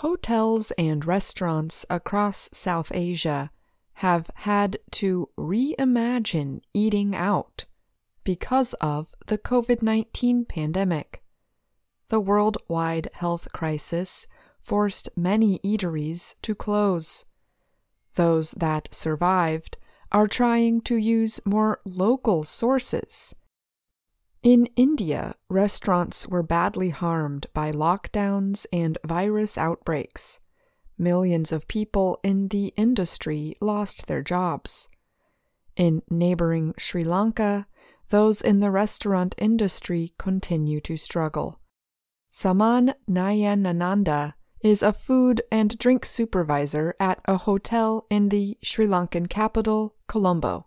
Hotels and restaurants across South Asia have had to reimagine eating out because of the COVID 19 pandemic. The worldwide health crisis forced many eateries to close. Those that survived are trying to use more local sources. In India, restaurants were badly harmed by lockdowns and virus outbreaks. Millions of people in the industry lost their jobs. In neighboring Sri Lanka, those in the restaurant industry continue to struggle. Saman Nayanananda is a food and drink supervisor at a hotel in the Sri Lankan capital, Colombo.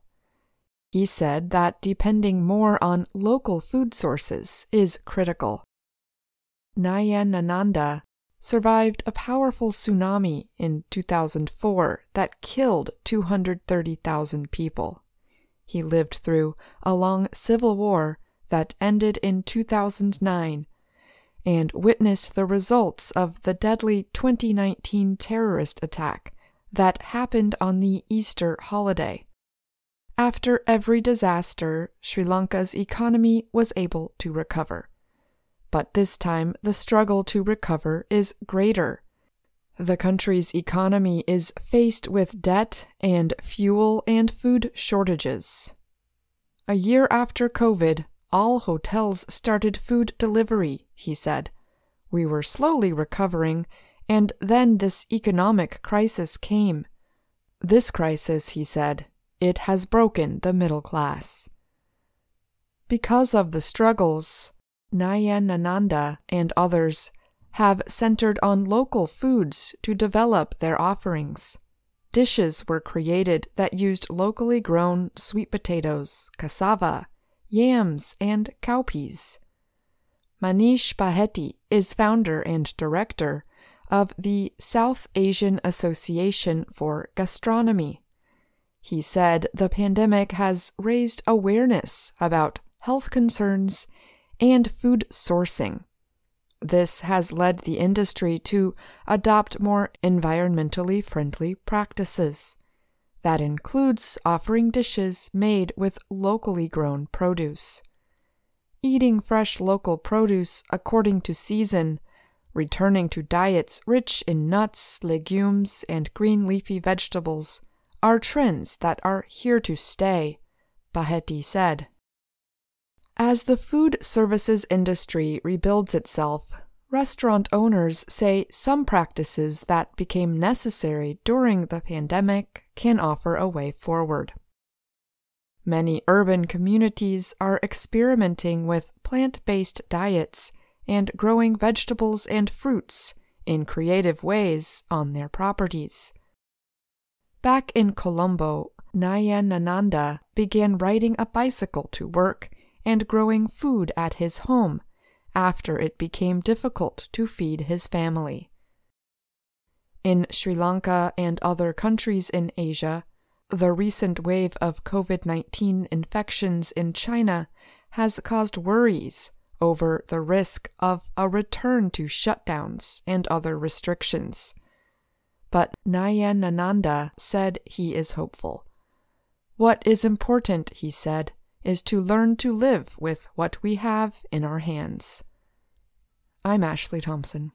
He said that depending more on local food sources is critical. Nayanananda survived a powerful tsunami in 2004 that killed 230,000 people. He lived through a long civil war that ended in 2009 and witnessed the results of the deadly 2019 terrorist attack that happened on the Easter holiday. After every disaster, Sri Lanka's economy was able to recover. But this time, the struggle to recover is greater. The country's economy is faced with debt and fuel and food shortages. A year after COVID, all hotels started food delivery, he said. We were slowly recovering, and then this economic crisis came. This crisis, he said, it has broken the middle class. Because of the struggles, Nayanananda and others have centered on local foods to develop their offerings. Dishes were created that used locally grown sweet potatoes, cassava, yams, and cowpeas. Manish Baheti is founder and director of the South Asian Association for Gastronomy. He said the pandemic has raised awareness about health concerns and food sourcing. This has led the industry to adopt more environmentally friendly practices. That includes offering dishes made with locally grown produce. Eating fresh local produce according to season, returning to diets rich in nuts, legumes, and green leafy vegetables are trends that are here to stay, Baheti said. As the food services industry rebuilds itself, Restaurant owners say some practices that became necessary during the pandemic can offer a way forward. Many urban communities are experimenting with plant based diets and growing vegetables and fruits in creative ways on their properties. Back in Colombo, Nayanananda began riding a bicycle to work and growing food at his home after it became difficult to feed his family. In Sri Lanka and other countries in Asia, the recent wave of COVID 19 infections in China has caused worries over the risk of a return to shutdowns and other restrictions. But Nayanananda said he is hopeful. What is important, he said, is to learn to live with what we have in our hands. I'm Ashley Thompson.